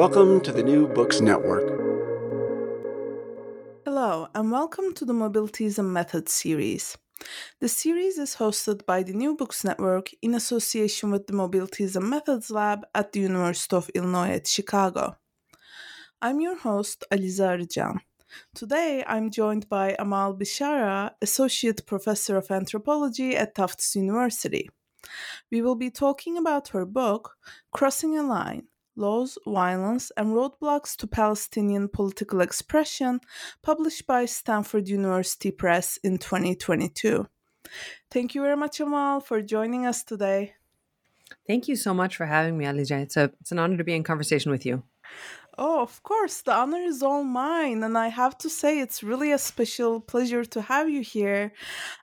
Welcome to the New Books Network. Hello, and welcome to the Mobilities and Methods series. The series is hosted by the New Books Network in association with the Mobilities and Methods Lab at the University of Illinois at Chicago. I'm your host, Aliza Arıcan. Today, I'm joined by Amahl Bishara, Associate Professor of Anthropology at Tufts University. We will be talking about her book, Crossing a Line Laws, Violence, and Roadblocks to Palestinian Political Expression, published by Stanford University Press in 2022. Thank you very much, Amahl, for joining us today. Thank you so much for having me, Alija. It's, a, it's an honor to be in conversation with you. Oh, of course, the honor is all mine. And I have to say, it's really a special pleasure to have you here.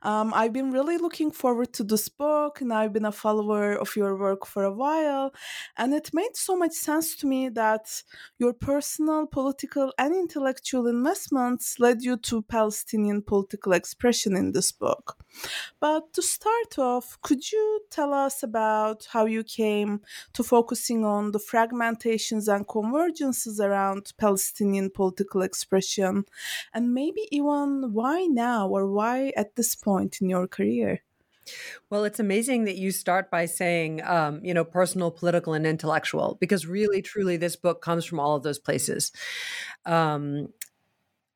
Um, I've been really looking forward to this book, and I've been a follower of your work for a while. And it made so much sense to me that your personal, political, and intellectual investments led you to Palestinian political expression in this book. But to start off, could you tell us about how you came to focusing on the fragmentations and convergences? Around Palestinian political expression, and maybe even why now or why at this point in your career? Well, it's amazing that you start by saying, um, you know, personal, political, and intellectual, because really, truly, this book comes from all of those places. Um,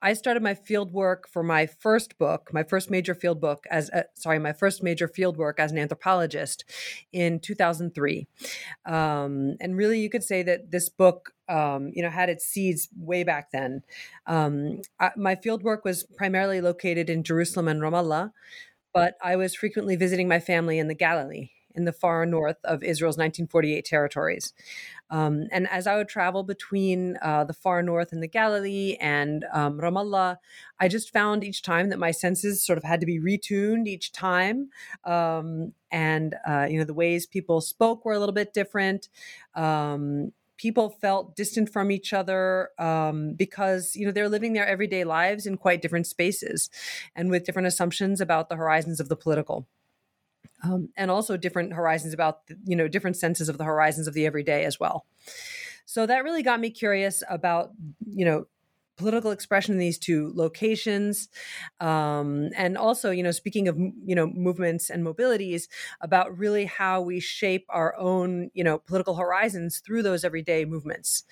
I started my field work for my first book, my first major field book as a, sorry, my first major field work as an anthropologist in 2003. Um, and really, you could say that this book, um, you know, had its seeds way back then. Um, I, my field work was primarily located in Jerusalem and Ramallah, but I was frequently visiting my family in the Galilee in the far north of Israel's 1948 territories. Um, and as I would travel between uh, the far north and the Galilee and um, Ramallah, I just found each time that my senses sort of had to be retuned each time. Um, and, uh, you know, the ways people spoke were a little bit different um, people felt distant from each other um, because you know they're living their everyday lives in quite different spaces and with different assumptions about the horizons of the political. Um, and also different horizons about you know different senses of the horizons of the everyday as well. So that really got me curious about you know political expression in these two locations. Um, and also you know speaking of you know movements and mobilities about really how we shape our own you know political horizons through those everyday movements.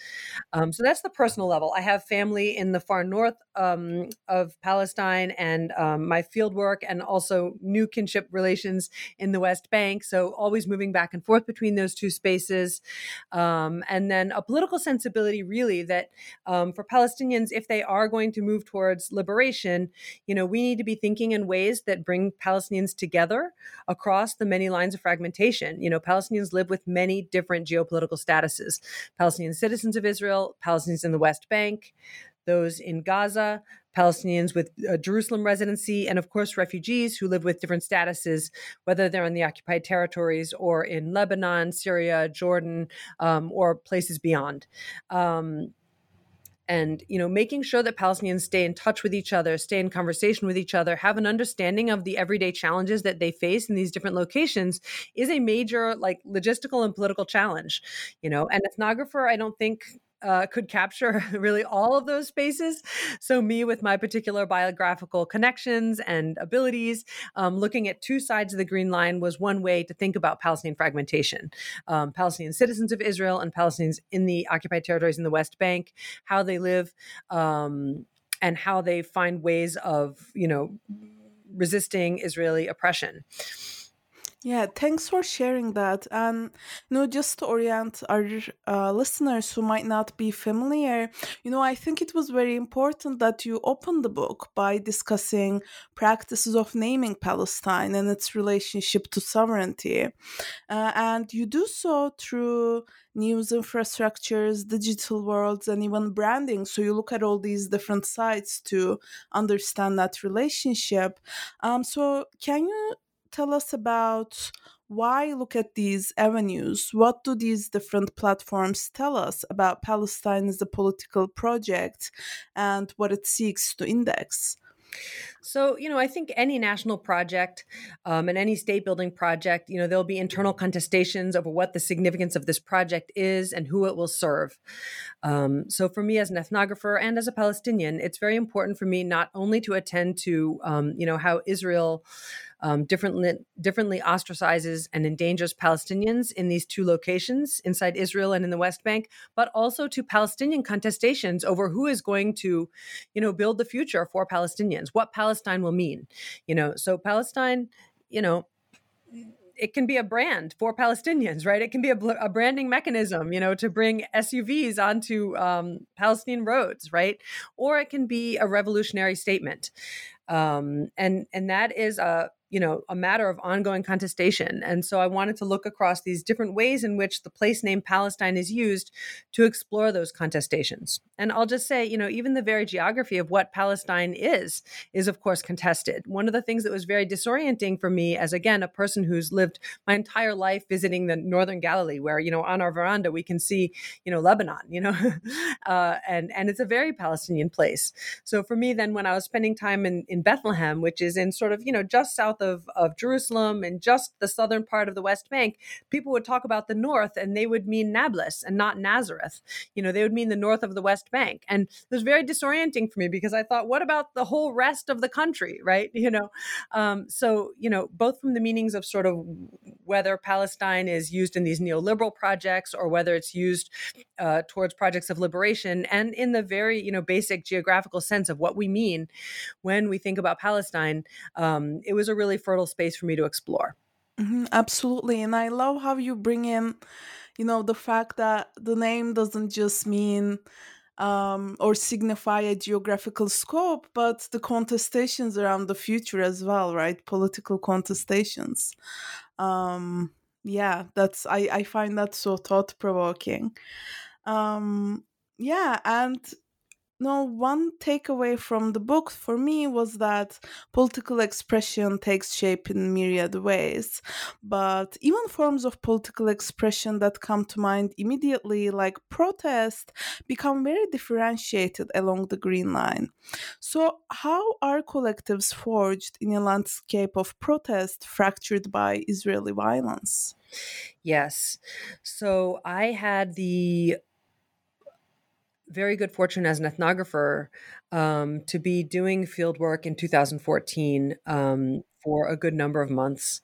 Um, so that's the personal level. I have family in the far north um, of palestine and um, my field work and also new kinship relations in the west bank. So always moving back and forth between those two spaces. Um, and then a political sensibility really that um, for palestinians if they are going to move towards liberation, you know, we need to be thinking in ways that bring Palestinians together across the many lines of fragmentation. You know, Palestinians live with many different geopolitical statuses. Palestinian citizens of Israel, Palestinians in the West Bank, those in Gaza, Palestinians with a Jerusalem residency, and of course, refugees who live with different statuses, whether they're in the occupied territories or in Lebanon, Syria, Jordan, um, or places beyond. Um, and you know making sure that palestinians stay in touch with each other stay in conversation with each other have an understanding of the everyday challenges that they face in these different locations is a major like logistical and political challenge you know an ethnographer i don't think uh, could capture really all of those spaces. So, me with my particular biographical connections and abilities, um, looking at two sides of the Green Line was one way to think about Palestinian fragmentation. Um, Palestinian citizens of Israel and Palestinians in the occupied territories in the West Bank, how they live, um, and how they find ways of, you know, resisting Israeli oppression. Yeah, thanks for sharing that. And you know, just to orient our uh, listeners who might not be familiar, you know, I think it was very important that you open the book by discussing practices of naming Palestine and its relationship to sovereignty, uh, and you do so through news infrastructures, digital worlds, and even branding. So you look at all these different sides to understand that relationship. Um, so can you tell us about why look at these avenues? What do these different platforms tell us about Palestine as a political project and what it seeks to index? So, you know, I think any national project um, and any state building project, you know, there'll be internal contestations over what the significance of this project is and who it will serve. Um, so, for me as an ethnographer and as a Palestinian, it's very important for me not only to attend to, um, you know, how Israel um, differently, differently ostracizes and endangers Palestinians in these two locations inside Israel and in the West Bank, but also to Palestinian contestations over who is going to, you know, build the future for Palestinians, what Palestine will mean. You know, so Palestine, you know, it can be a brand for Palestinians, right? It can be a, a branding mechanism, you know, to bring SUVs onto um, Palestinian roads, right? Or it can be a revolutionary statement, um, and and that is a you know a matter of ongoing contestation. And so i wanted to look across these different ways in which the place name palestine is used to explore those contestations. And i'll just say you know even the very geography of what palestine is is of course contested. One of the things that was very disorienting for me as again a person who's lived my entire life visiting the northern galilee where you know on our veranda we can see you know lebanon you know uh, and and it's a very palestinian place. So for me then when i was spending time in, in bethlehem which is in sort of you know just south south of, of Jerusalem and just the southern part of the West Bank, people would talk about the north and they would mean Nablus and not Nazareth. You know, they would mean the north of the West Bank. And it was very disorienting for me because I thought, what about the whole rest of the country, right? You know, um, so, you know, both from the meanings of sort of whether Palestine is used in these neoliberal projects or whether it's used uh, towards projects of liberation and in the very, you know, basic geographical sense of what we mean when we think about Palestine, um, it was a really really fertile space for me to explore. Mm-hmm, absolutely. And I love how you bring in, you know, the fact that the name doesn't just mean um, or signify a geographical scope, but the contestations around the future as well, right? Political contestations. Um, yeah, that's I, I find that so thought provoking. Um, yeah, and no, one takeaway from the book for me was that political expression takes shape in myriad ways. But even forms of political expression that come to mind immediately, like protest, become very differentiated along the Green Line. So, how are collectives forged in a landscape of protest fractured by Israeli violence? Yes. So, I had the very good fortune as an ethnographer um, to be doing field work in 2014 um, for a good number of months.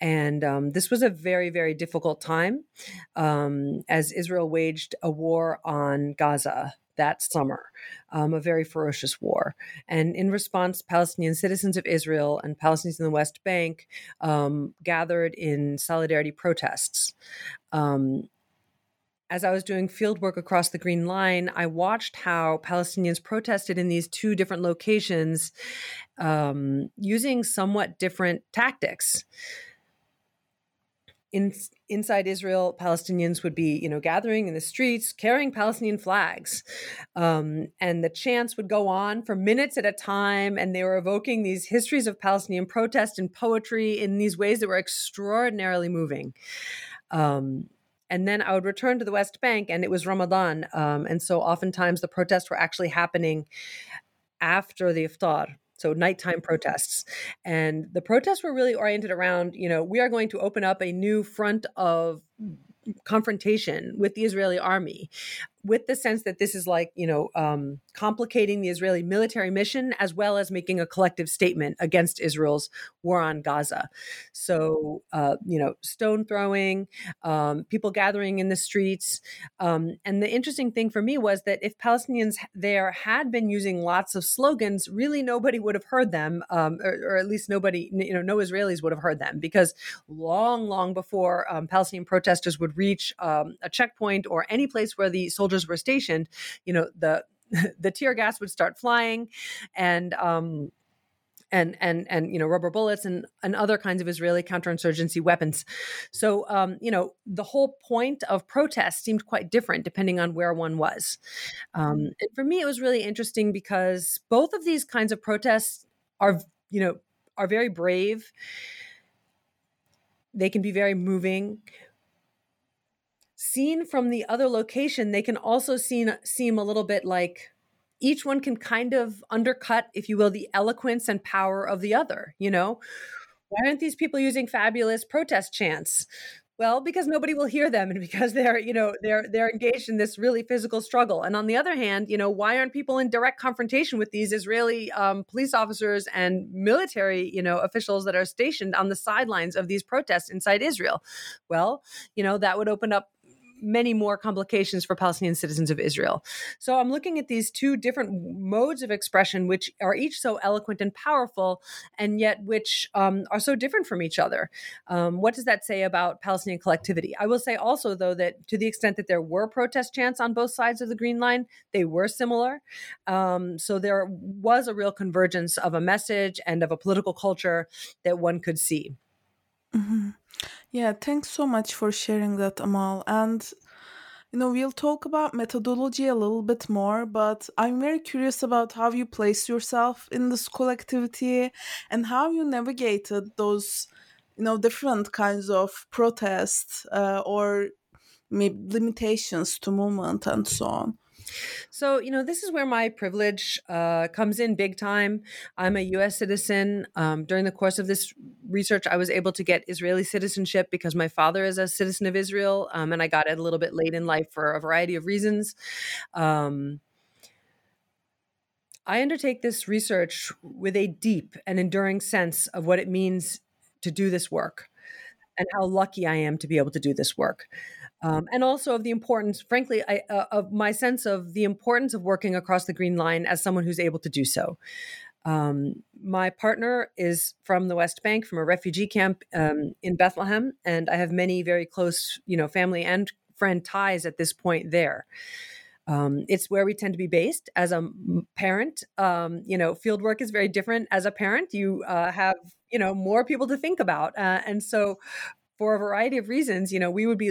And um, this was a very, very difficult time um, as Israel waged a war on Gaza that summer, um, a very ferocious war. And in response, Palestinian citizens of Israel and Palestinians in the West Bank um, gathered in solidarity protests. As I was doing field work across the Green Line, I watched how Palestinians protested in these two different locations um, using somewhat different tactics. In, inside Israel, Palestinians would be, you know, gathering in the streets, carrying Palestinian flags, um, and the chants would go on for minutes at a time, and they were evoking these histories of Palestinian protest and poetry in these ways that were extraordinarily moving. Um, and then I would return to the West Bank, and it was Ramadan, um, and so oftentimes the protests were actually happening after the iftar, so nighttime protests. And the protests were really oriented around, you know, we are going to open up a new front of confrontation with the Israeli army. with the sense that this is like you know um, complicating the Israeli military mission as well as making a collective statement against Israel's war on Gaza. So uh, you know stone throwing, um, people gathering in the streets, um, and the interesting thing for me was that if Palestinians there had been using lots of slogans, really nobody would have heard them, um, or, or, at least nobody you know no Israelis would have heard them because long long before um, Palestinian protesters would reach um, a checkpoint or any place where the soldiers soldiers were stationed, you know, the the tear gas would start flying, and um, and and and you know rubber bullets and and other kinds of Israeli counterinsurgency weapons. So um, you know the whole point of protest seemed quite different depending on where one was. Um, and for me, it was really interesting because both of these kinds of protests are you know are very brave. They can be very moving seen from the other location, they can also seem, seem a little bit like each one can kind of undercut, if you will, the eloquence and power of the other. You know, why aren't these people using fabulous protest chants? Well, because nobody will hear them and because they're, you know, they're they're engaged in this really physical struggle. And on the other hand, you know, why aren't people in direct confrontation with these Israeli um, police officers and military, you know, officials that are stationed on the sidelines of these protests inside Israel? Well, you know, that would open up many more complications for Palestinian citizens of Israel. So I'm looking at these two different modes of expression, which are each so eloquent and powerful, and yet which um, are so different from each other. Um, what does that say about Palestinian collectivity? I will say also, though, that to the extent that there were protest chants on both sides of the Green Line, they were similar. Um, so there was a real convergence of a message and of a political culture that one could see. Mm-hmm. Yeah, thanks so much for sharing that, Amahl. And you know, we'll talk about methodology a little bit more, but I'm very curious about how you place yourself in this collectivity and how you navigated those, you know, different kinds of protests uh, or maybe limitations to movement and so on. So, you know, this is where my privilege uh, comes in big time. I'm a US citizen. Um, during the course of this research, I was able to get Israeli citizenship because my father is a citizen of Israel, um, and I got it a little bit late in life for a variety of reasons. Um, I undertake this research with a deep and enduring sense of what it means to do this work and how lucky I am to be able to do this work um, and also of the importance, frankly, I, uh, of my sense of the importance of working across the Green Line as someone who's able to do so. Um, my partner is from the West Bank, from a refugee camp um, in Bethlehem, and I have many very close, you know, family and friend ties at this point there. Um, it's where we tend to be based as a parent. Um, you know, field work is very different as a parent. You uh, have, you know, more people to think about, uh, and so for a variety of reasons, you know, we would be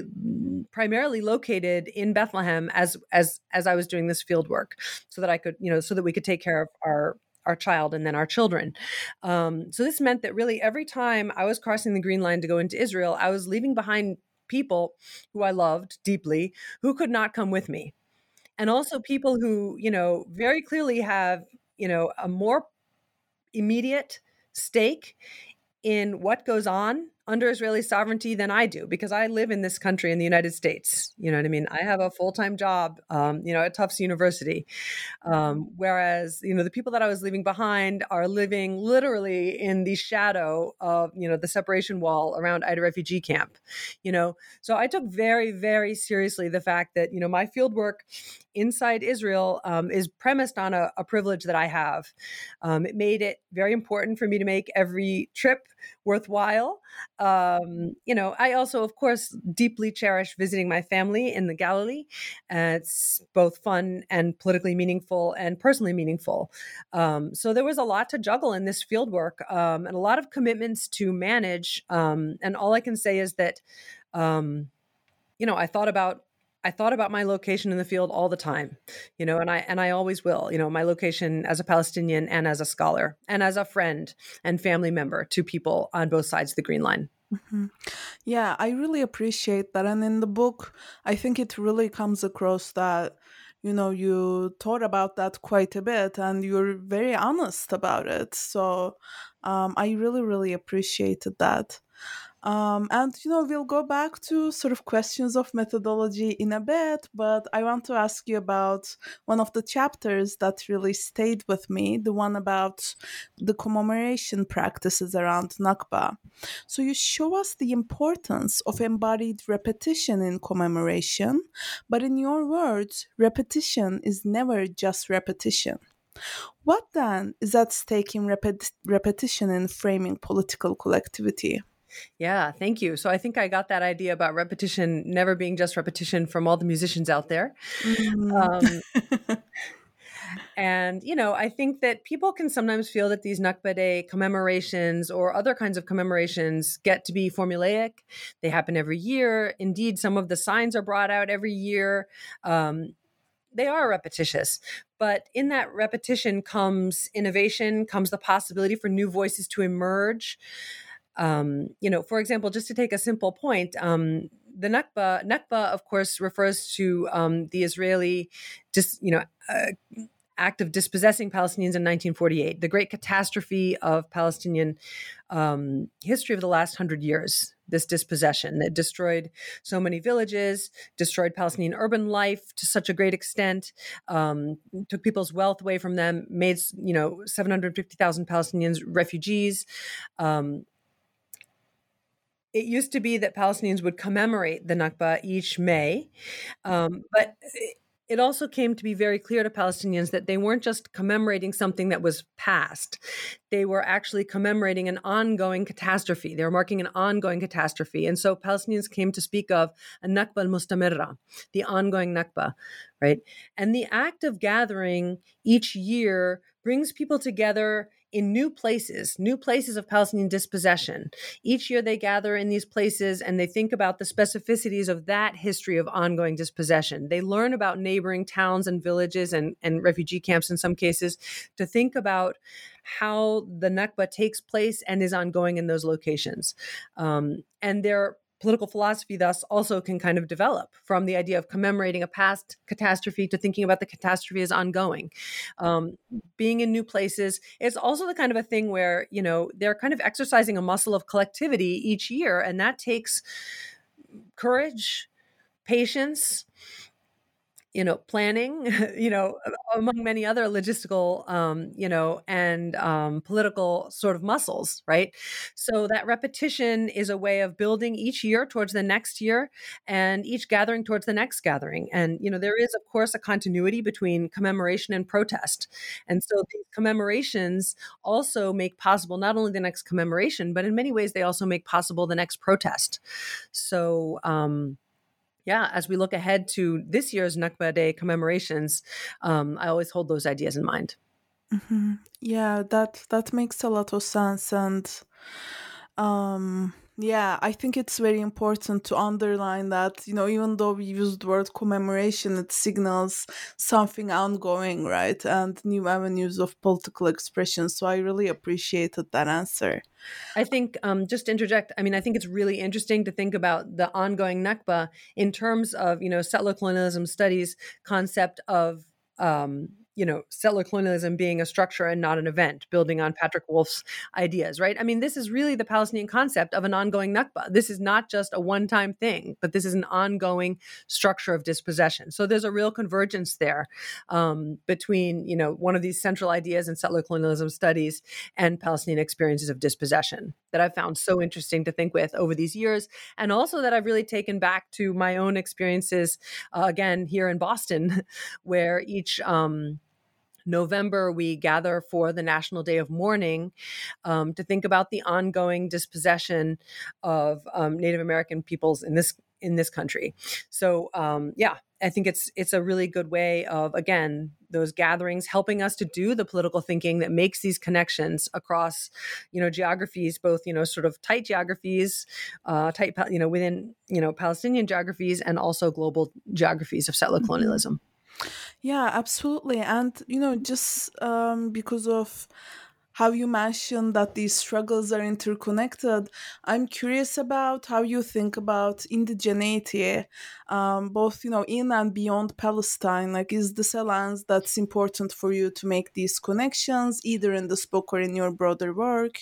primarily located in Bethlehem as as as I was doing this field work, so that I could, you know, so that we could take care of our our child and then our children. Um, so this meant that really every time I was crossing the green line to go into Israel, I was leaving behind people who I loved deeply who could not come with me, and also people who, you know, very clearly have, you know, a more immediate stake in what goes on under Israeli sovereignty than I do because I live in this country in the United States. You know what I mean? I have a full time job, um, you know, at Tufts University. Um, whereas, you know, the people that I was leaving behind are living literally in the shadow of, you know, the separation wall around Aida refugee camp, you know. So I took very, very seriously the fact that, you know, my field work inside Israel um, is premised on a, a, privilege that I have. Um, it made it very important for me to make every trip worthwhile. Um, you know, I also, of course, deeply cherish visiting my family in the Galilee. Uh, it's both fun and politically meaningful and personally meaningful. Um, so there was a lot to juggle in this field work um, and a lot of commitments to manage. Um, and all I can say is that, you know, I thought about I thought about my location in the field all the time, you know, and I and I always will, you know, my location as a Palestinian and as a scholar and as a friend and family member to people on both sides of the Green Line. Mm-hmm. Yeah, I really appreciate that, and in the book, I think it really comes across that you know you thought about that quite a bit, and you're very honest about it. So um, I really, really appreciated that. Um, and you know, we'll go back to sort of questions of methodology in a bit, but I want to ask you about one of the chapters that really stayed with me, the one about the commemoration practices around Nakba. So you show us the importance of embodied repetition in commemoration, but in your words, repetition is never just repetition. What then is at stake in repet- repetition in framing political collectivity? Yeah, thank you. So I think I got that idea about repetition never being just repetition from all the musicians out there. Mm. Um, and, you know, I think that people can sometimes feel that these Nakba Day commemorations or other kinds of commemorations get to be formulaic. They happen every year. Indeed, some of the signs are brought out every year. Um, they are repetitious but in that repetition comes innovation comes the possibility for new voices to emerge um, you know, for example, just to take a simple point, um, the Nakba, Nakba, of course, refers to um, the Israeli, just you know, uh, act of dispossessing Palestinians in 1948, the great catastrophe of Palestinian um, history of the last hundred years. This dispossession that destroyed so many villages, destroyed Palestinian urban life to such a great extent, um, took people's wealth away from them, made you know 750,000 Palestinians refugees. Um, it used to be that Palestinians would commemorate the Nakba each May, um, but it also came to be very clear to Palestinians that they weren't just commemorating something that was past. They were actually commemorating an ongoing catastrophe. They were marking an ongoing catastrophe. And so Palestinians came to speak of a Nakba al Mustamirra, the ongoing Nakba, right? And the act of gathering each year brings people together in new places, new places of Palestinian dispossession. Each year they gather in these places and they think about the specificities of that history of ongoing dispossession. They learn about neighboring towns and villages and, and refugee camps in some cases to think about how the Nakba takes place and is ongoing in those locations. Um, and they're political philosophy thus also can kind of develop from the idea of commemorating a past catastrophe to thinking about the catastrophe as ongoing. Um, being in new places it's also the kind of a thing where you know they're kind of exercising a muscle of collectivity each year and that takes courage patience you know planning you know among many other logistical um, you know and um, political sort of muscles right? So that repetition is a way of building each year towards the next year and each gathering towards the next gathering. And you know there is of course a continuity between commemoration and protest. And so these commemorations also make possible not only the next commemoration but in many ways they also make possible the next protest. So um yeah, as we look ahead to this year's Nakba Day commemorations, um, I always hold those ideas in mind. Mm-hmm. Yeah, that that makes a lot of sense, and um, yeah, I think it's very important to underline that, you know, even though we use the word commemoration, it signals something ongoing, right? And new avenues of political expression. So I really appreciated that answer. I think, um, just interject, I mean, I think it's really interesting to think about the ongoing Nakba in terms of, you know, settler colonialism studies concept of um, you know, settler colonialism being a structure and not an event, building on Patrick Wolfe's ideas, right? I mean, this is really the Palestinian concept of an ongoing Nakba. This is not just a one time thing, but this is an ongoing structure of dispossession. So there's a real convergence there um, between, you know, one of these central ideas in settler colonialism studies and Palestinian experiences of dispossession that I've found so interesting to think with over these years. And also that I've really taken back to my own experiences, uh, again, here in Boston, where each, um, November, we gather for the National Day of Mourning um, to think about the ongoing dispossession of um, Native American peoples in this in this country. So, um, yeah, I think it's it's a really good way of again those gatherings helping us to do the political thinking that makes these connections across you know geographies both you know sort of tight geographies uh, tight you know within you know palestinian geographies and also global geographies of settler mm-hmm. colonialism yeah, absolutely. And, you know, just um, because of how you mentioned that these struggles are interconnected, I'm curious about how you think about indigeneity, um, both, you know, in and beyond Palestine. Like, is this a lens that's important for you to make these connections, either in this book or in your broader work?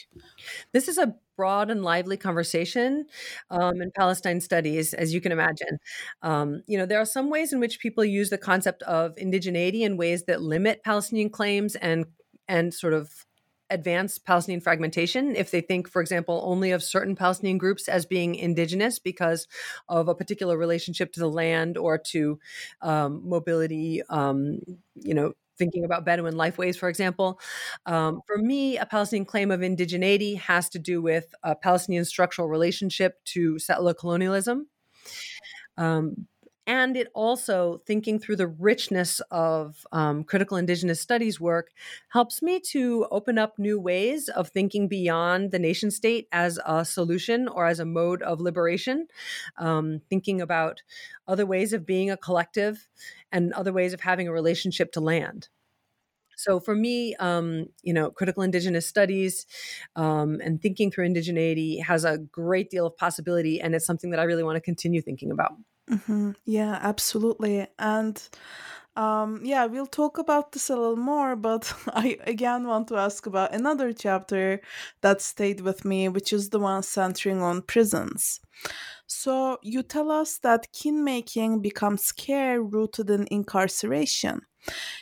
This is a broad and lively conversation um, in Palestine studies, as you can imagine. Um, you know, there are some ways in which people use the concept of indigeneity in ways that limit Palestinian claims and and sort of advance Palestinian fragmentation if they think, for example, only of certain Palestinian groups as being indigenous because of a particular relationship to the land or to um, mobility, um, you know, thinking about Bedouin lifeways, for example. Um, for me, a Palestinian claim of indigeneity has to do with a Palestinian structural relationship to settler colonialism. Um, and it also thinking through the richness of um, critical indigenous studies work helps me to open up new ways of thinking beyond the nation state as a solution or as a mode of liberation um, thinking about other ways of being a collective and other ways of having a relationship to land so for me, um, you know, critical indigenous studies um, and thinking through indigeneity has a great deal of possibility, and it's something that I really want to continue thinking about. Mm-hmm. Yeah, absolutely. And um, yeah, we'll talk about this a little more, but I again want to ask about another chapter that stayed with me, which is the one centering on prisons. So you tell us that kin making becomes care rooted in incarceration.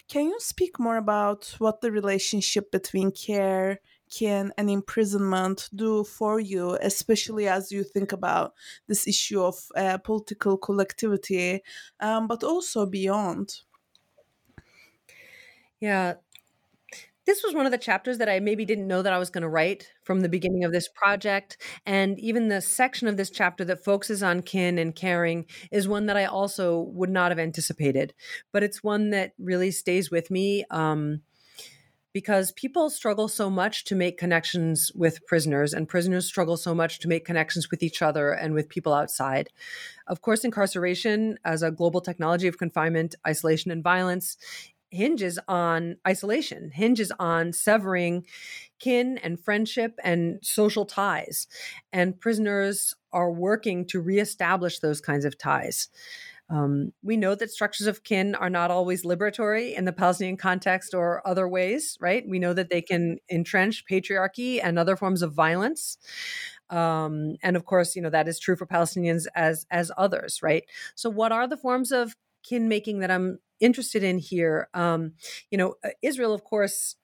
Can you speak more about what the relationship between care, can an imprisonment do for you, especially as you think about this issue of uh, political collectivity, um, but also beyond? Yeah. This was one of the chapters that I maybe didn't know that I was going to write from the beginning of this project. And even the section of this chapter that focuses on kin and caring is one that I also would not have anticipated. But it's one that really stays with me. Um, because people struggle so much to make connections with prisoners, and prisoners struggle so much to make connections with each other and with people outside. Of course, incarceration as a global technology of confinement, isolation, and violence hinges on isolation, hinges on severing kin and friendship and social ties. And prisoners are working to reestablish those kinds of ties. Um, we know that structures of kin are not always liberatory in the Palestinian context or other ways, right? We know that they can entrench patriarchy and other forms of violence. Um, and of course, you know that is true for Palestinians as as others, right? So, what are the forms of kin making that I'm interested in here? Um, you know, uh, Israel, of course,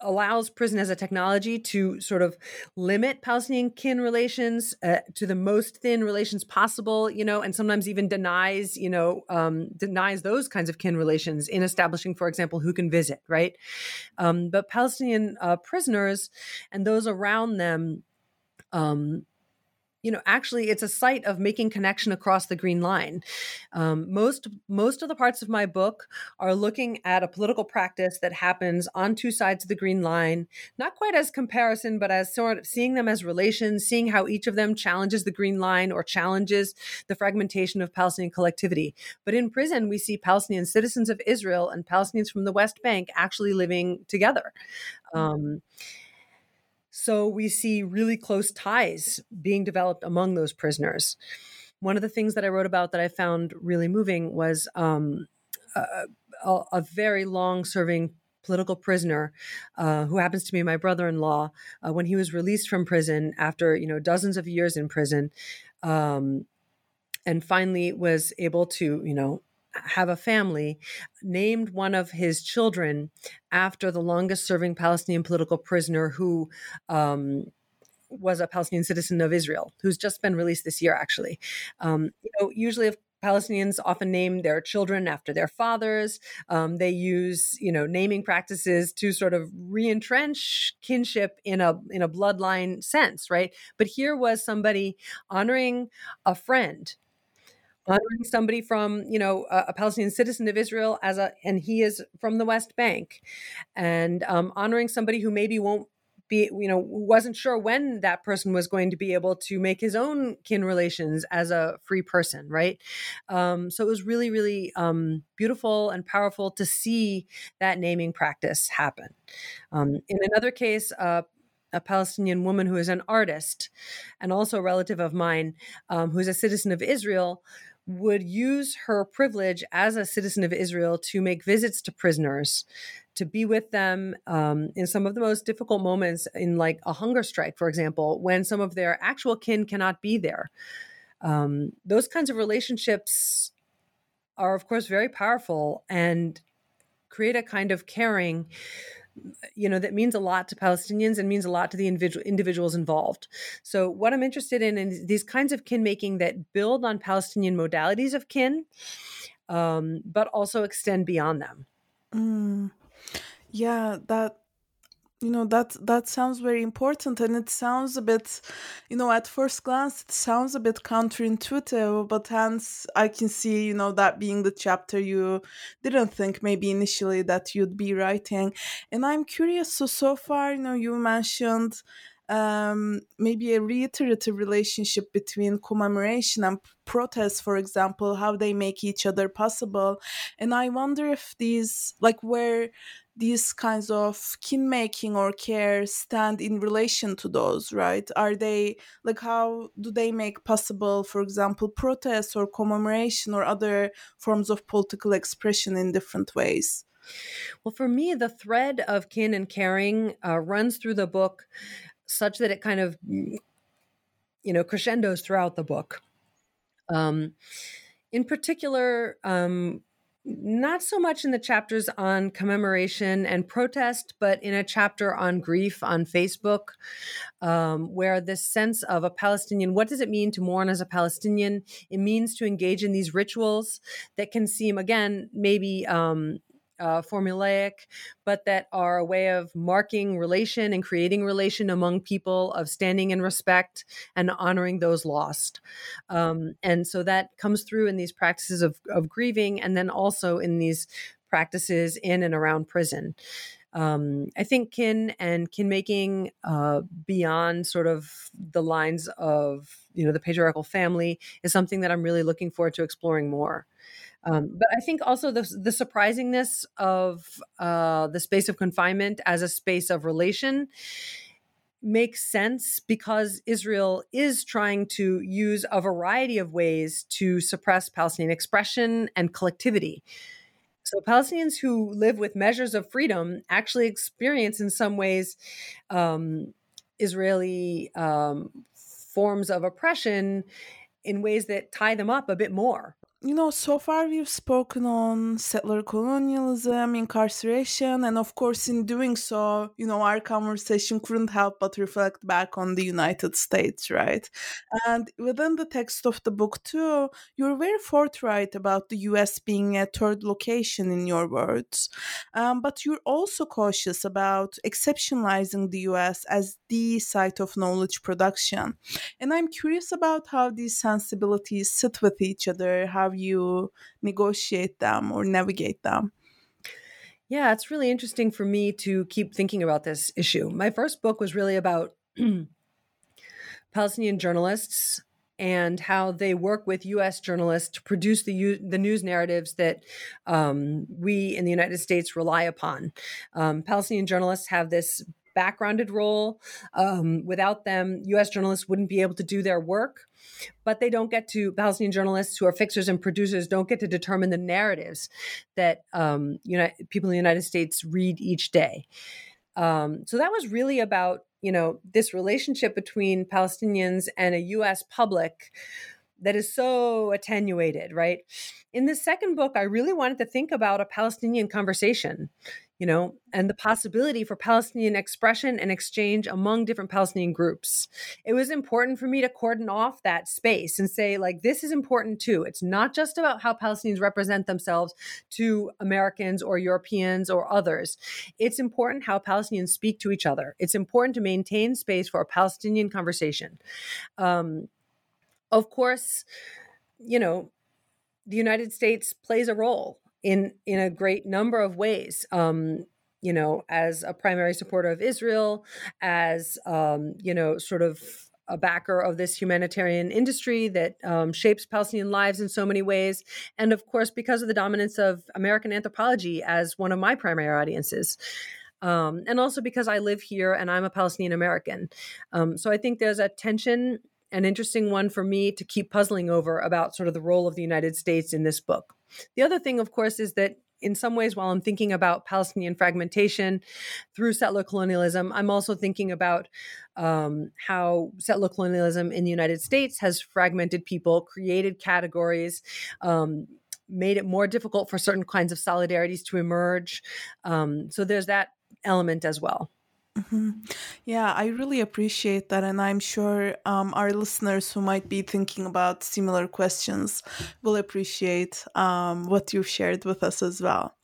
allows prison as a technology to sort of limit Palestinian kin relations uh, to the most thin relations possible, you know, and sometimes even denies, you know, um, denies those kinds of kin relations in establishing, for example, who can visit, right? Um, but Palestinian uh, prisoners and those around them um, you know actually it's a site of making connection across the green line. Um, most most of the parts of my book are looking at a political practice that happens on two sides of the green line not quite as comparison but as sort of seeing them as relations seeing how each of them challenges the green line or challenges the fragmentation of palestinian collectivity. But in prison we see palestinian citizens of israel and palestinians from the west bank actually living together. Um, so we see really close ties being developed among those prisoners. One of the things that I wrote about that I found really moving was um, a, a, very long serving political prisoner uh, who happens to be my brother-in-law uh, when he was released from prison after you know dozens of years in prison um, and finally was able to you know have a family, named one of his children after the longest serving Palestinian political prisoner who um, was a Palestinian citizen of Israel, who's just been released this year, actually. Um, you know, usually, Palestinians often name their children after their fathers. Um, they use, you know, naming practices to sort of reentrench kinship in a in a bloodline sense, right? But here was somebody honoring a friend honoring somebody from you know a, a, Palestinian citizen of Israel as a and he is from the West Bank, and um, honoring somebody who maybe won't be you know wasn't sure when that person was going to be able to make his own kin relations as a free person right? Um, so it was really really um, beautiful and powerful to see that naming practice happen. Um, in another case uh, a Palestinian woman who is an artist and also a relative of mine um, who's a citizen of Israel would use her privilege as a citizen of Israel to make visits to prisoners to be with them um, in some of the most difficult moments, in like a hunger strike, for example, when some of their actual kin cannot be there. Um, those kinds of relationships are, of course, very powerful and create a kind of caring you know that means a lot to palestinians and means a lot to the individual individuals involved so what i'm interested in is these kinds of kin making that build on palestinian modalities of kin um, but also extend beyond them Mm. Yeah, that you know that that sounds very important and it sounds a bit you know at first glance it sounds a bit counterintuitive but hence i can see you know that being the chapter you didn't think maybe initially that you'd be writing and i'm curious so so far you know you mentioned um, maybe a reiterative relationship between commemoration and protest, for example, how they make each other possible. And I wonder if these, like, where these kinds of kin making or care stand in relation to those, right? Are they, like, how do they make possible, for example, protest or commemoration or other forms of political expression in different ways? Well, for me, the thread of kin and caring uh, runs through the book such that it kind of mm, you know crescendos throughout the book um, in particular um, not so much in the chapters on commemoration and protest, but in a chapter on grief on Facebook, um, where this sense of a Palestinian, what does it mean to mourn as a Palestinian? It means to engage in these rituals that can seem, again, maybe um, uh, formulaic, but that are a way of marking relation and creating relation among people, of standing in respect and honoring those lost. Um, and so that comes through in these practices of, of grieving and then also in these practices in and around prison. Um, I think kin and kin making uh, beyond sort of the lines of you know the patriarchal family is something that I'm really looking forward to exploring more. Um, but I think also the, the surprisingness of uh, the space of confinement as a space of relation makes sense because Israel is trying to use a variety of ways to suppress Palestinian expression and collectivity. So, Palestinians who live with measures of freedom actually experience, in some ways, um, Israeli um, forms of oppression in ways that tie them up a bit more you know, so far we've spoken on settler colonialism, incarceration, and of course, in doing so, you know, our conversation couldn't help but reflect back on the United States, right? And within the text of the book, too, you're very forthright about the US being a third location in your words. Um, but you're also cautious about exceptionalizing the US as the site of knowledge production. And I'm curious about how these sensibilities sit with each other, how you negotiate them or navigate them? Yeah, it's really interesting for me to keep thinking about this issue. My first book was really about Palestinian journalists and how they work with U.S. journalists to produce the the news narratives that um, we in the United States rely upon. Um, Palestinian journalists have this backgrounded role. Um, without them, U.S. journalists wouldn't be able to do their work but they don't get to Palestinian journalists who are fixers and producers don't get to determine the narratives that um, people in the United States read each day. Um, so that was really about you know this relationship between Palestinians and a U.S. public that is so attenuated, right? In the second book, I really wanted to think about a Palestinian conversation you know, and the possibility for Palestinian expression and exchange among different Palestinian groups. It was important for me to cordon off that space and say, like, this is important too. It's not just about how Palestinians represent themselves to Americans or Europeans or others. It's important how Palestinians speak to each other. It's important to maintain space for a Palestinian conversation. Um, of course, you know, the United States plays a role in in a great number of ways. Um, you know, as a primary supporter of Israel, as um, you know, sort of a backer of this humanitarian industry that um, shapes Palestinian lives in so many ways, and of course, because of the dominance of American anthropology as one of my primary audiences. Um, and also because I live here and I'm a Palestinian American. Um, so I think there's a tension, an interesting one for me to keep puzzling over about sort of the role of the United States in this book. The other thing, of course, is that in some ways, while I'm thinking about Palestinian fragmentation through settler colonialism, I'm also thinking about um, how settler colonialism in the United States has fragmented people, created categories. Um, made it more difficult for certain kinds of solidarities to emerge. Um, so there's that element as well. Mm-hmm. Yeah, I really appreciate that. And I'm sure um, our listeners who might be thinking about similar questions will appreciate um, what you've shared with us as well.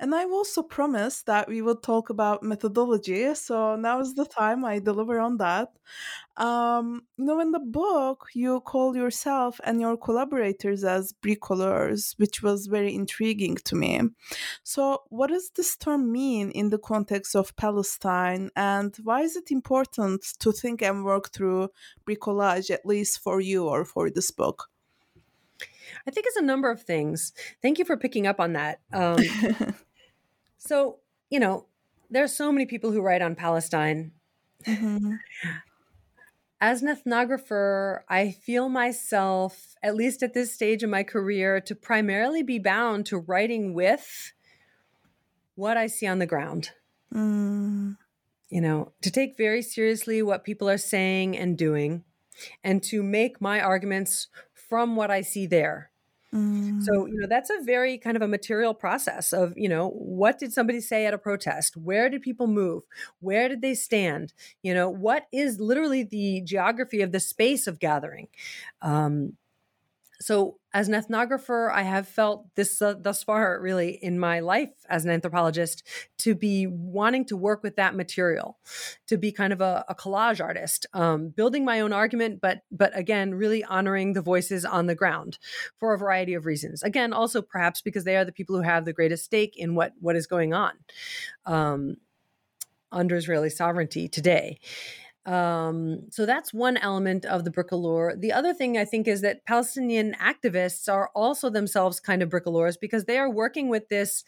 And I've also promised that we would talk about methodology. So now is the time I deliver on that. Um, you know, in the book, you call yourself and your collaborators as bricoleurs, which was very intriguing to me. So, what does this term mean in the context of Palestine, and why is it important to think and work through bricolage, at least for you or for this book? I think it's a number of things. Thank you for picking up on that. Um, so, you know, there are so many people who write on Palestine. Mm-hmm. As an ethnographer, I feel myself, at least at this stage in my career, to primarily be bound to writing with what I see on the ground. Mm. You know, to take very seriously what people are saying and doing, and to make my arguments from what I see there. Mm. So, you know, that's a very kind of a material process of, you know, what did somebody say at a protest? Where did people move? Where did they stand? You know, what is literally the geography of the space of gathering? Um, so as an ethnographer i have felt this uh, thus far really in my life as an anthropologist to be wanting to work with that material to be kind of a, a collage artist um, building my own argument but but again really honoring the voices on the ground for a variety of reasons. Again also perhaps because they are the people who have the greatest stake in what what is going on um, under israeli sovereignty today um, so that's one element of the bricoleur. The other thing I think is that Palestinian activists are also themselves kind of bricoleurs because they are working with this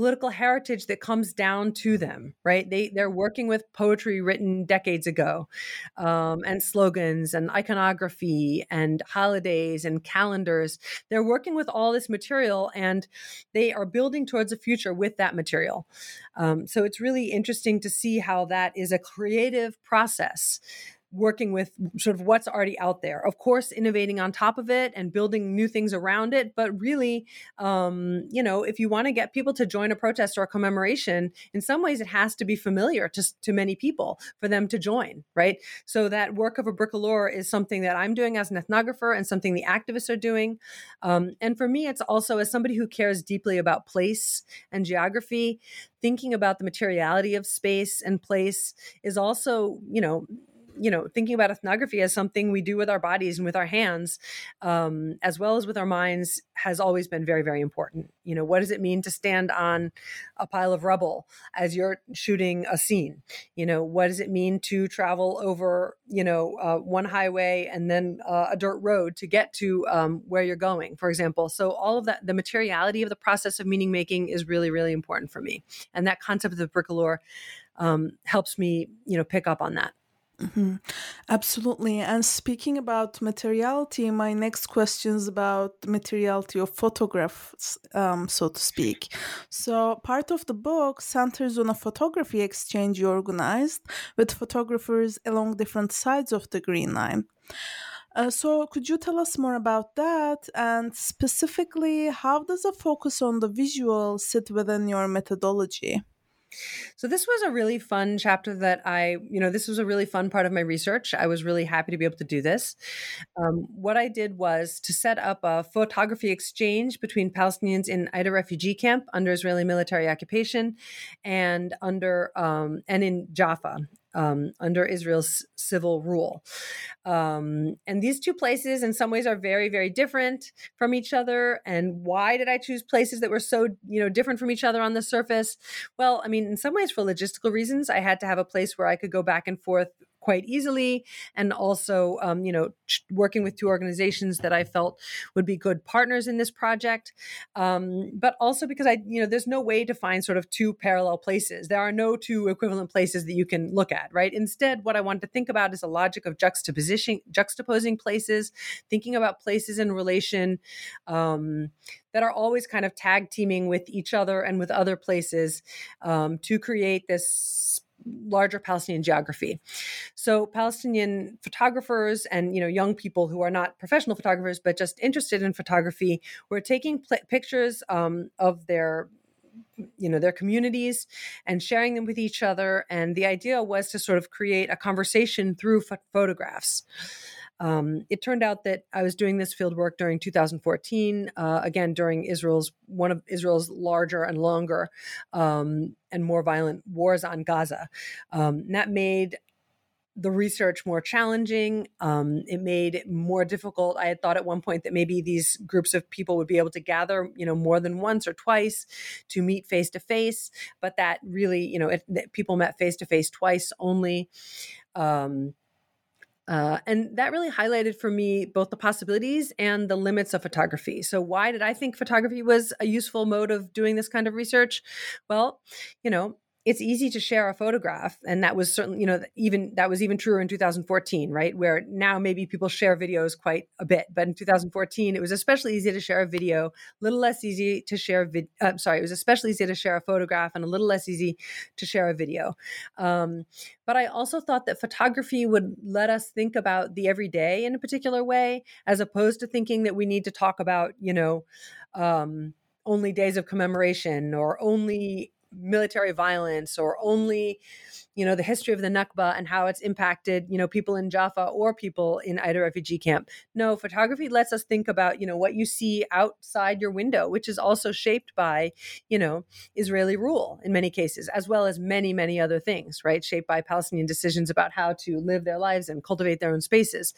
political heritage that comes down to them right? They they're working with poetry written decades ago um, and slogans and iconography and holidays and calendars. They're working with all this material and they are building towards a future with that material. Um, so it's really interesting to see how that is a creative process working with sort of what's already out there. Of course, innovating on top of it and building new things around it. But really, um, you know, if you want to get people to join a protest or a commemoration, in some ways it has to be familiar to, to many people for them to join, right? So that work of a bricoleur is something that I'm doing as an ethnographer and something the activists are doing. Um, and for me, it's also as somebody who cares deeply about place and geography, thinking about the materiality of space and place is also, you know, you know thinking about ethnography as something we do with our bodies and with our hands um, as well as with our minds has always been very very important. You know what does it mean to stand on a pile of rubble as you're shooting a scene? You know what does it mean to travel over you know uh, one highway and then uh, a dirt road to get to um, where you're going for example? So all of that the materiality of the process of meaning making is really really important for me. And that concept of the bricoleur um, helps me you know pick up on that Mm-hmm. Absolutely. And speaking about materiality, my next question is about materiality of photographs, um, so to speak. So, part of the book centers on a photography exchange you organized with photographers along different sides of the Green Line. Uh, so, could you tell us more about that? And specifically, how does a focus on the visual sit within your methodology? So this was a really fun chapter that I, you know, this was a really fun part of my research. I was really happy to be able to do this. Um, what I did was to set up a photography exchange between Palestinians in Aida refugee camp under Israeli military occupation, and under um, and in Jaffa um, under Israel's civil rule. Um, and these two places, in some ways, are very, very different from each other. And why did I choose places that were so, you know, different from each other on the surface? Well, I mean, in some ways, for logistical reasons, I had to have a place where I could go back and forth quite easily and also um, you know working with two organizations that i felt would be good partners in this project um, but also because i you know there's no way to find sort of two parallel places. There are no two equivalent places that you can look at right? Instead what i wanted to think about is a logic of juxtaposition juxtaposing places thinking about places in relation um, that are always kind of tag teaming with each other and with other places um, to create this larger Palestinian geography. So Palestinian photographers and you know young people who are not professional photographers but just interested in photography were taking pl- pictures um, of their you know their communities and sharing them with each other and the idea was to sort of create a conversation through ph- photographs um, it turned out that I was doing this field work during 2014, uh, again during Israel's one of Israel's larger and longer um, and more violent wars on Gaza. Um, that made the research more challenging. Um, it made it more difficult. I had thought at one point that maybe these groups of people would be able to gather, you know, more than once or twice to meet face to face, but that really, you know, it, people met face to face twice only. Um, uh, and that really highlighted for me both the possibilities and the limits of photography. So, why did I think photography was a useful mode of doing this kind of research? Well, you know, it's easy to share a photograph and that was certainly you know even that was even truer in 2014 right? Where now maybe people share videos quite a bit but in 2014 it was especially easy to share a video a little less easy to share vid- uh, sorry it was especially easy to share a photograph and a little less easy to share a video. Um, but i also thought that photography would let us think about the everyday in a particular way as opposed to thinking that we need to talk about you know um, only days of commemoration or only military violence or only you know the history of the nakba and how it's impacted you know people in jaffa or people in aida refugee camp. No photography lets us think about you know what you see outside your window which is also shaped by you know israeli rule in many cases as well as many many other things right? Shaped by palestinian decisions about how to live their lives and cultivate their own spaces.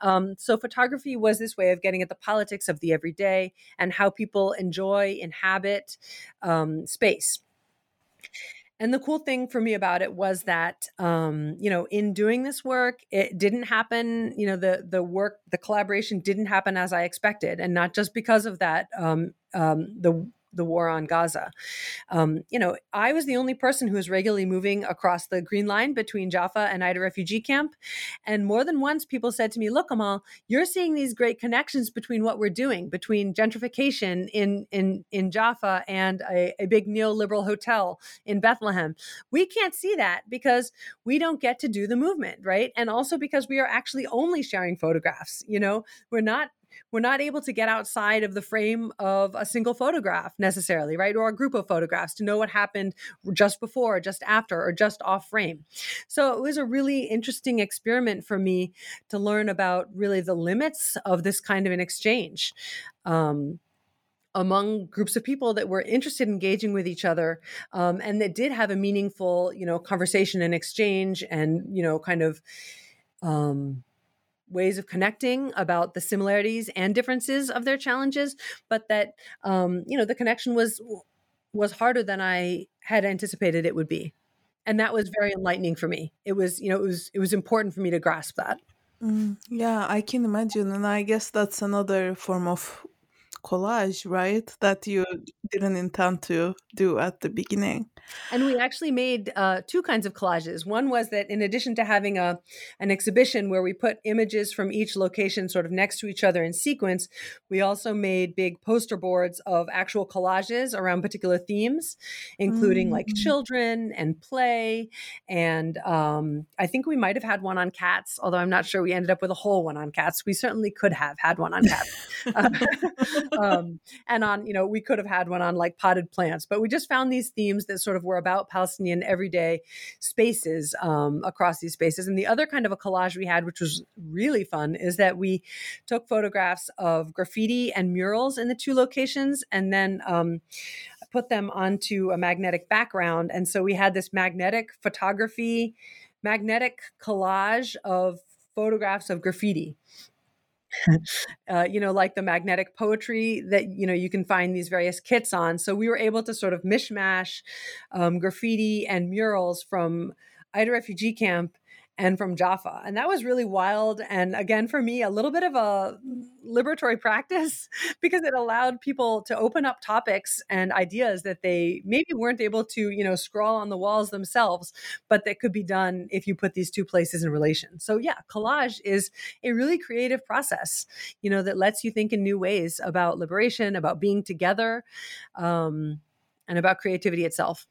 Um, so photography was this way of getting at the politics of the everyday and how people enjoy inhabit um, space and the cool thing for me about it was that, um, you know, in doing this work, it didn't happen. You know, the the work, the collaboration didn't happen as I expected, and not just because of that. Um, um, the the war on Gaza. Um, you know, I was the only person who was regularly moving across the Green Line between Jaffa and Aida refugee camp. And more than once, people said to me, Look, Amahl, you're seeing these great connections between what we're doing, between gentrification in, in, in Jaffa and a, a big neoliberal hotel in Bethlehem. We can't see that because we don't get to do the movement, right? And also because we are actually only sharing photographs. You know, we're not we're not able to get outside of the frame of a single photograph necessarily, right? Or a group of photographs to know what happened just before, just after, or just off frame. So it was a really interesting experiment for me to learn about really the limits of this kind of an exchange. Um, among groups of people that were interested in engaging with each other um, and that did have a meaningful you know conversation and exchange and you know kind of um, ways of connecting about the similarities and differences of their challenges but that um, you know the connection was was harder than i had anticipated it would be. And that was very enlightening for me. It was you know it was it was important for me to grasp that. Mm, yeah, I can imagine. And I guess that's another form of collage, right? That you didn't intend to do at the beginning. And we actually made uh, two kinds of collages. One was that in addition to having a an exhibition where we put images from each location sort of next to each other in sequence, we also made big poster boards of actual collages around particular themes, including mm. like children and play. And um, I think we might have had one on cats, although I'm not sure we ended up with a whole one on cats. We certainly could have had one on cats. um, and on, you know, we could have had one on like potted plants, but we just found these themes that sort of were about Palestinian everyday spaces um, across these spaces. And the other kind of a collage we had, which was really fun, is that we took photographs of graffiti and murals in the two locations and then um, put them onto a magnetic background. And so we had this magnetic photography, magnetic collage of photographs of graffiti uh, you know, like the magnetic poetry that, you know, you can find these various kits on. So we were able to sort of mishmash um, graffiti and murals from Aida refugee camp and from Jaffa. And that was really wild. And again, for me, a little bit of a liberatory practice because it allowed people to open up topics and ideas that they maybe weren't able to, you know, scrawl on the walls themselves, but that could be done if you put these two places in relation. So yeah, collage is a really creative process, you know, that lets you think in new ways about liberation, about being together, um, and about creativity itself.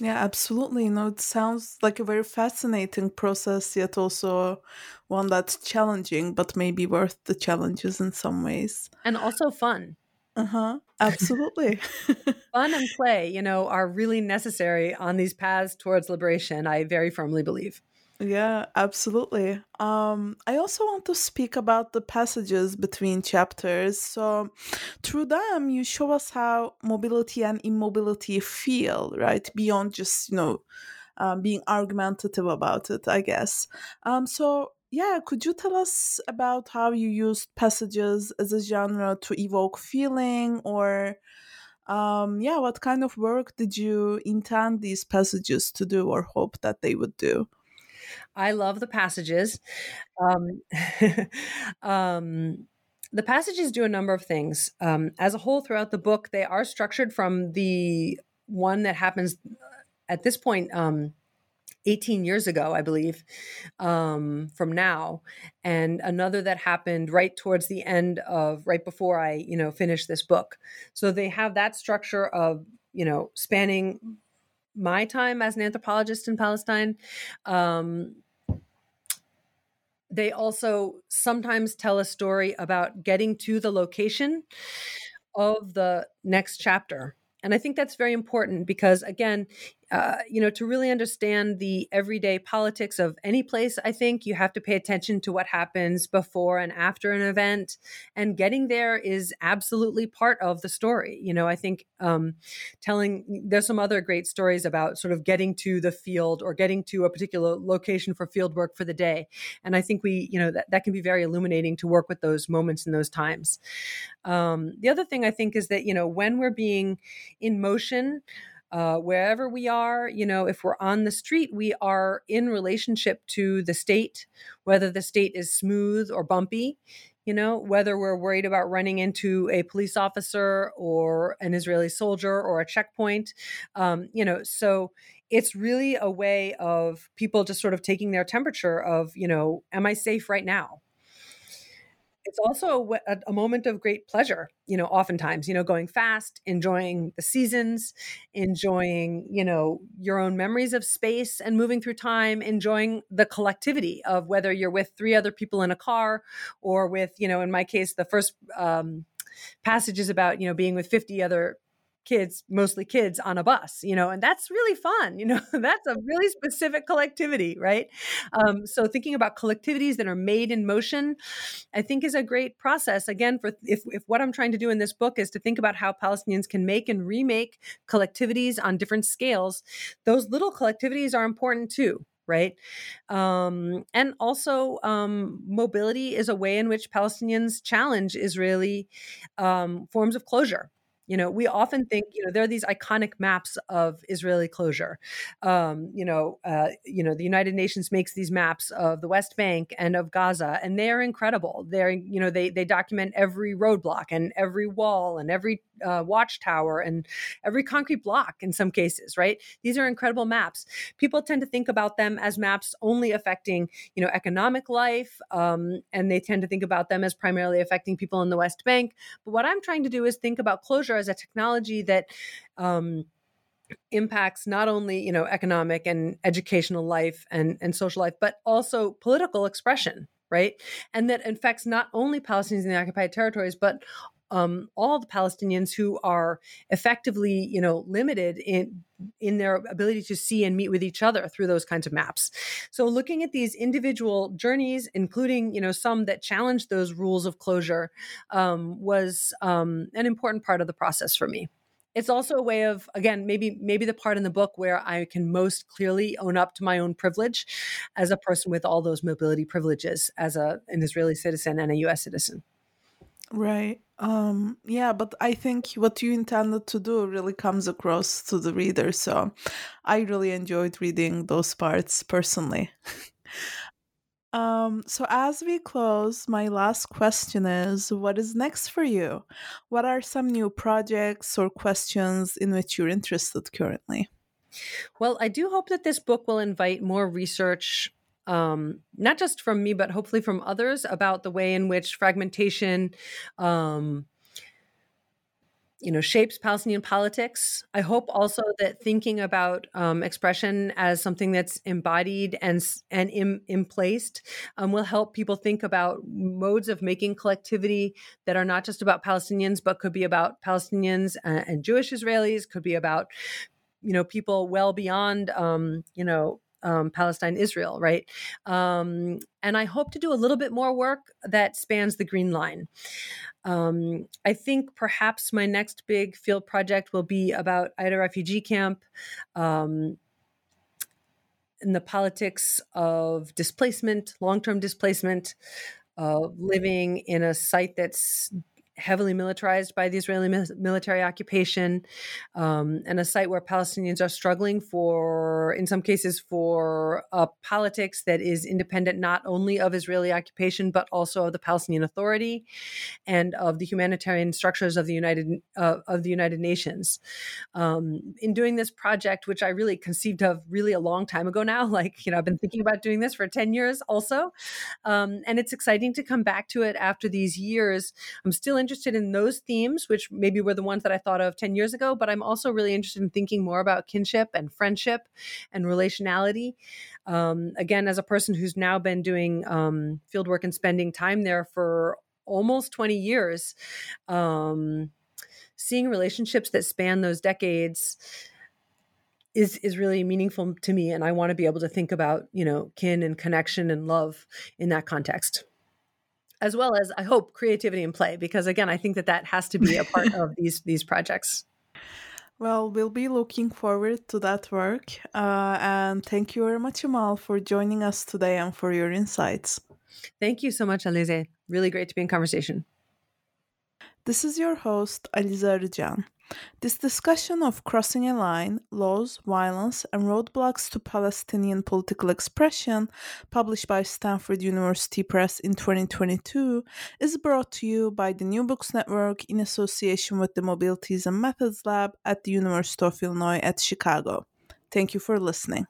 Yeah, absolutely. You know, it sounds like a very fascinating process, yet also one that's challenging, but maybe worth the challenges in some ways. And also fun. Uh huh. Absolutely. fun and play, you know, are really necessary on these paths towards liberation, I very firmly believe. Yeah, absolutely. Um, I also want to speak about the passages between chapters. So, through them, you show us how mobility and immobility feel, right? Beyond just, you know, um, being argumentative about it, I guess. Um, so, yeah, could you tell us about how you used passages as a genre to evoke feeling or um, yeah, what kind of work did you intend these passages to do or hope that they would do? I love the passages. Um, um, the passages do a number of things. Um, as a whole, throughout the book, they are structured from the one that happens uh, at this point. Um, 18 years ago, I believe, um, from now, and another that happened right towards the end of right before I, you know, finished this book. So they have that structure of, you know, spanning my time as an anthropologist in Palestine. Um, they also sometimes tell a story about getting to the location of the next chapter. And I think that's very important because, again, uh, you know, to really understand the everyday politics of any place, I think you have to pay attention to what happens before and after an event. And getting there is absolutely part of the story. You know, I think um, telling, there's some other great stories about sort of getting to the field or getting to a particular location for field work for the day. And I think we, you know, that, that can be very illuminating to work with those moments and those times. Um, the other thing I think is that, you know, when we're being in motion, uh, wherever we are, you know, if we're on the street, we are in relationship to the state, whether the state is smooth or bumpy, you know, whether we're worried about running into a police officer or an Israeli soldier or a checkpoint, um, you know, so it's really a way of people just sort of taking their temperature of, you know, am I safe right now? It's also a, a, moment of great pleasure you know oftentimes you know going fast enjoying the seasons enjoying you know your own memories of space and moving through time enjoying the collectivity of whether you're with three other people in a car or with you know in my case the first um, passage is about you know being with 50 other kids, mostly kids on a bus, you know, and that's really fun. You know, that's a really specific collectivity, right? Um, so thinking about collectivities that are made in motion, I think is a great process. Again, for if, if what I'm trying to do in this book is to think about how Palestinians can make and remake collectivities on different scales, those little collectivities are important too right? Um, and also, um, mobility is a way in which Palestinians challenge Israeli um, forms of closure. You know, we often think, you know, there are these iconic maps of Israeli closure. Um, you know, uh, you know, the United Nations makes these maps of the West Bank and of Gaza, and they are incredible. They're, you know, they they document every roadblock and every wall and every uh, watchtower and every concrete block in some cases. Right? These are incredible maps. People tend to think about them as maps only affecting, you know, economic life, um, and they tend to think about them as primarily affecting people in the West Bank. But what I'm trying to do is think about closure as a technology that um, impacts not only you know economic and educational life and and social life but also political expression right? And that affects not only palestinians in the occupied territories but um, all the Palestinians who are effectively, you know, limited in in their ability to see and meet with each other through those kinds of maps. So, looking at these individual journeys, including, you know, some that challenge those rules of closure, um, was um, an important part of the process for me it's also a way of again maybe maybe the part in the book where i can most clearly own up to my own privilege as a person with all those mobility privileges as a an israeli citizen and a us citizen Right. Um, yeah, but I think what you intended to do really comes across to the reader. So I really enjoyed reading those parts personally. Um, so, as we close, my last question is What is next for you? What are some new projects or questions in which you're interested currently? Well, I do hope that this book will invite more research, um, not just from me, but hopefully from others about the way in which fragmentation. Um, you know shapes palestinian politics i hope also that thinking about um, expression as something that's embodied and and in, in placed um, will help people think about modes of making collectivity that are not just about palestinians but could be about palestinians and, and jewish israelis could be about you know people well beyond um, you know um, Palestine Israel, right? Um, and I hope to do a little bit more work that spans the Green Line. Um, I think perhaps my next big field project will be about Aida refugee camp. Um, in the politics of displacement, long term displacement, of living in a site that's heavily militarized by the Israeli military occupation, um, and a site where Palestinians are struggling for, in some cases, for a politics that is independent not only of Israeli occupation but also of the Palestinian Authority and of the humanitarian structures of the United uh, of the United Nations. Um, in doing this project, which I really conceived of really a long time ago now, like you know, I've been thinking about doing this for ten years also, um, and it's exciting to come back to it after these years. I'm still interested interested in those themes, which maybe were the ones that I thought of 10 years ago, but I'm also really interested in thinking more about kinship and friendship and relationality. Um, again, as a person who's now been doing um, field work and spending time there for almost 20 years, um, seeing relationships that span those decades is is really meaningful to me and I want to be able to think about, you know, kin and connection and love in that context as well as I hope creativity and play because again I think that that has to be a part of these these projects. Well, we'll be looking forward to that work. Uh, and thank you very much, Amahl, for joining us today and for your insights. Thank you so much, Alize. Really great to be in conversation. This is your host, Alize Arıcan. This discussion of crossing a line, laws, violence, and roadblocks to Palestinian political expression, published by Stanford University Press in 2022, is brought to you by the New Books Network in association with the Mobilities and Methods Lab at the University of Illinois at Chicago. Thank you for listening.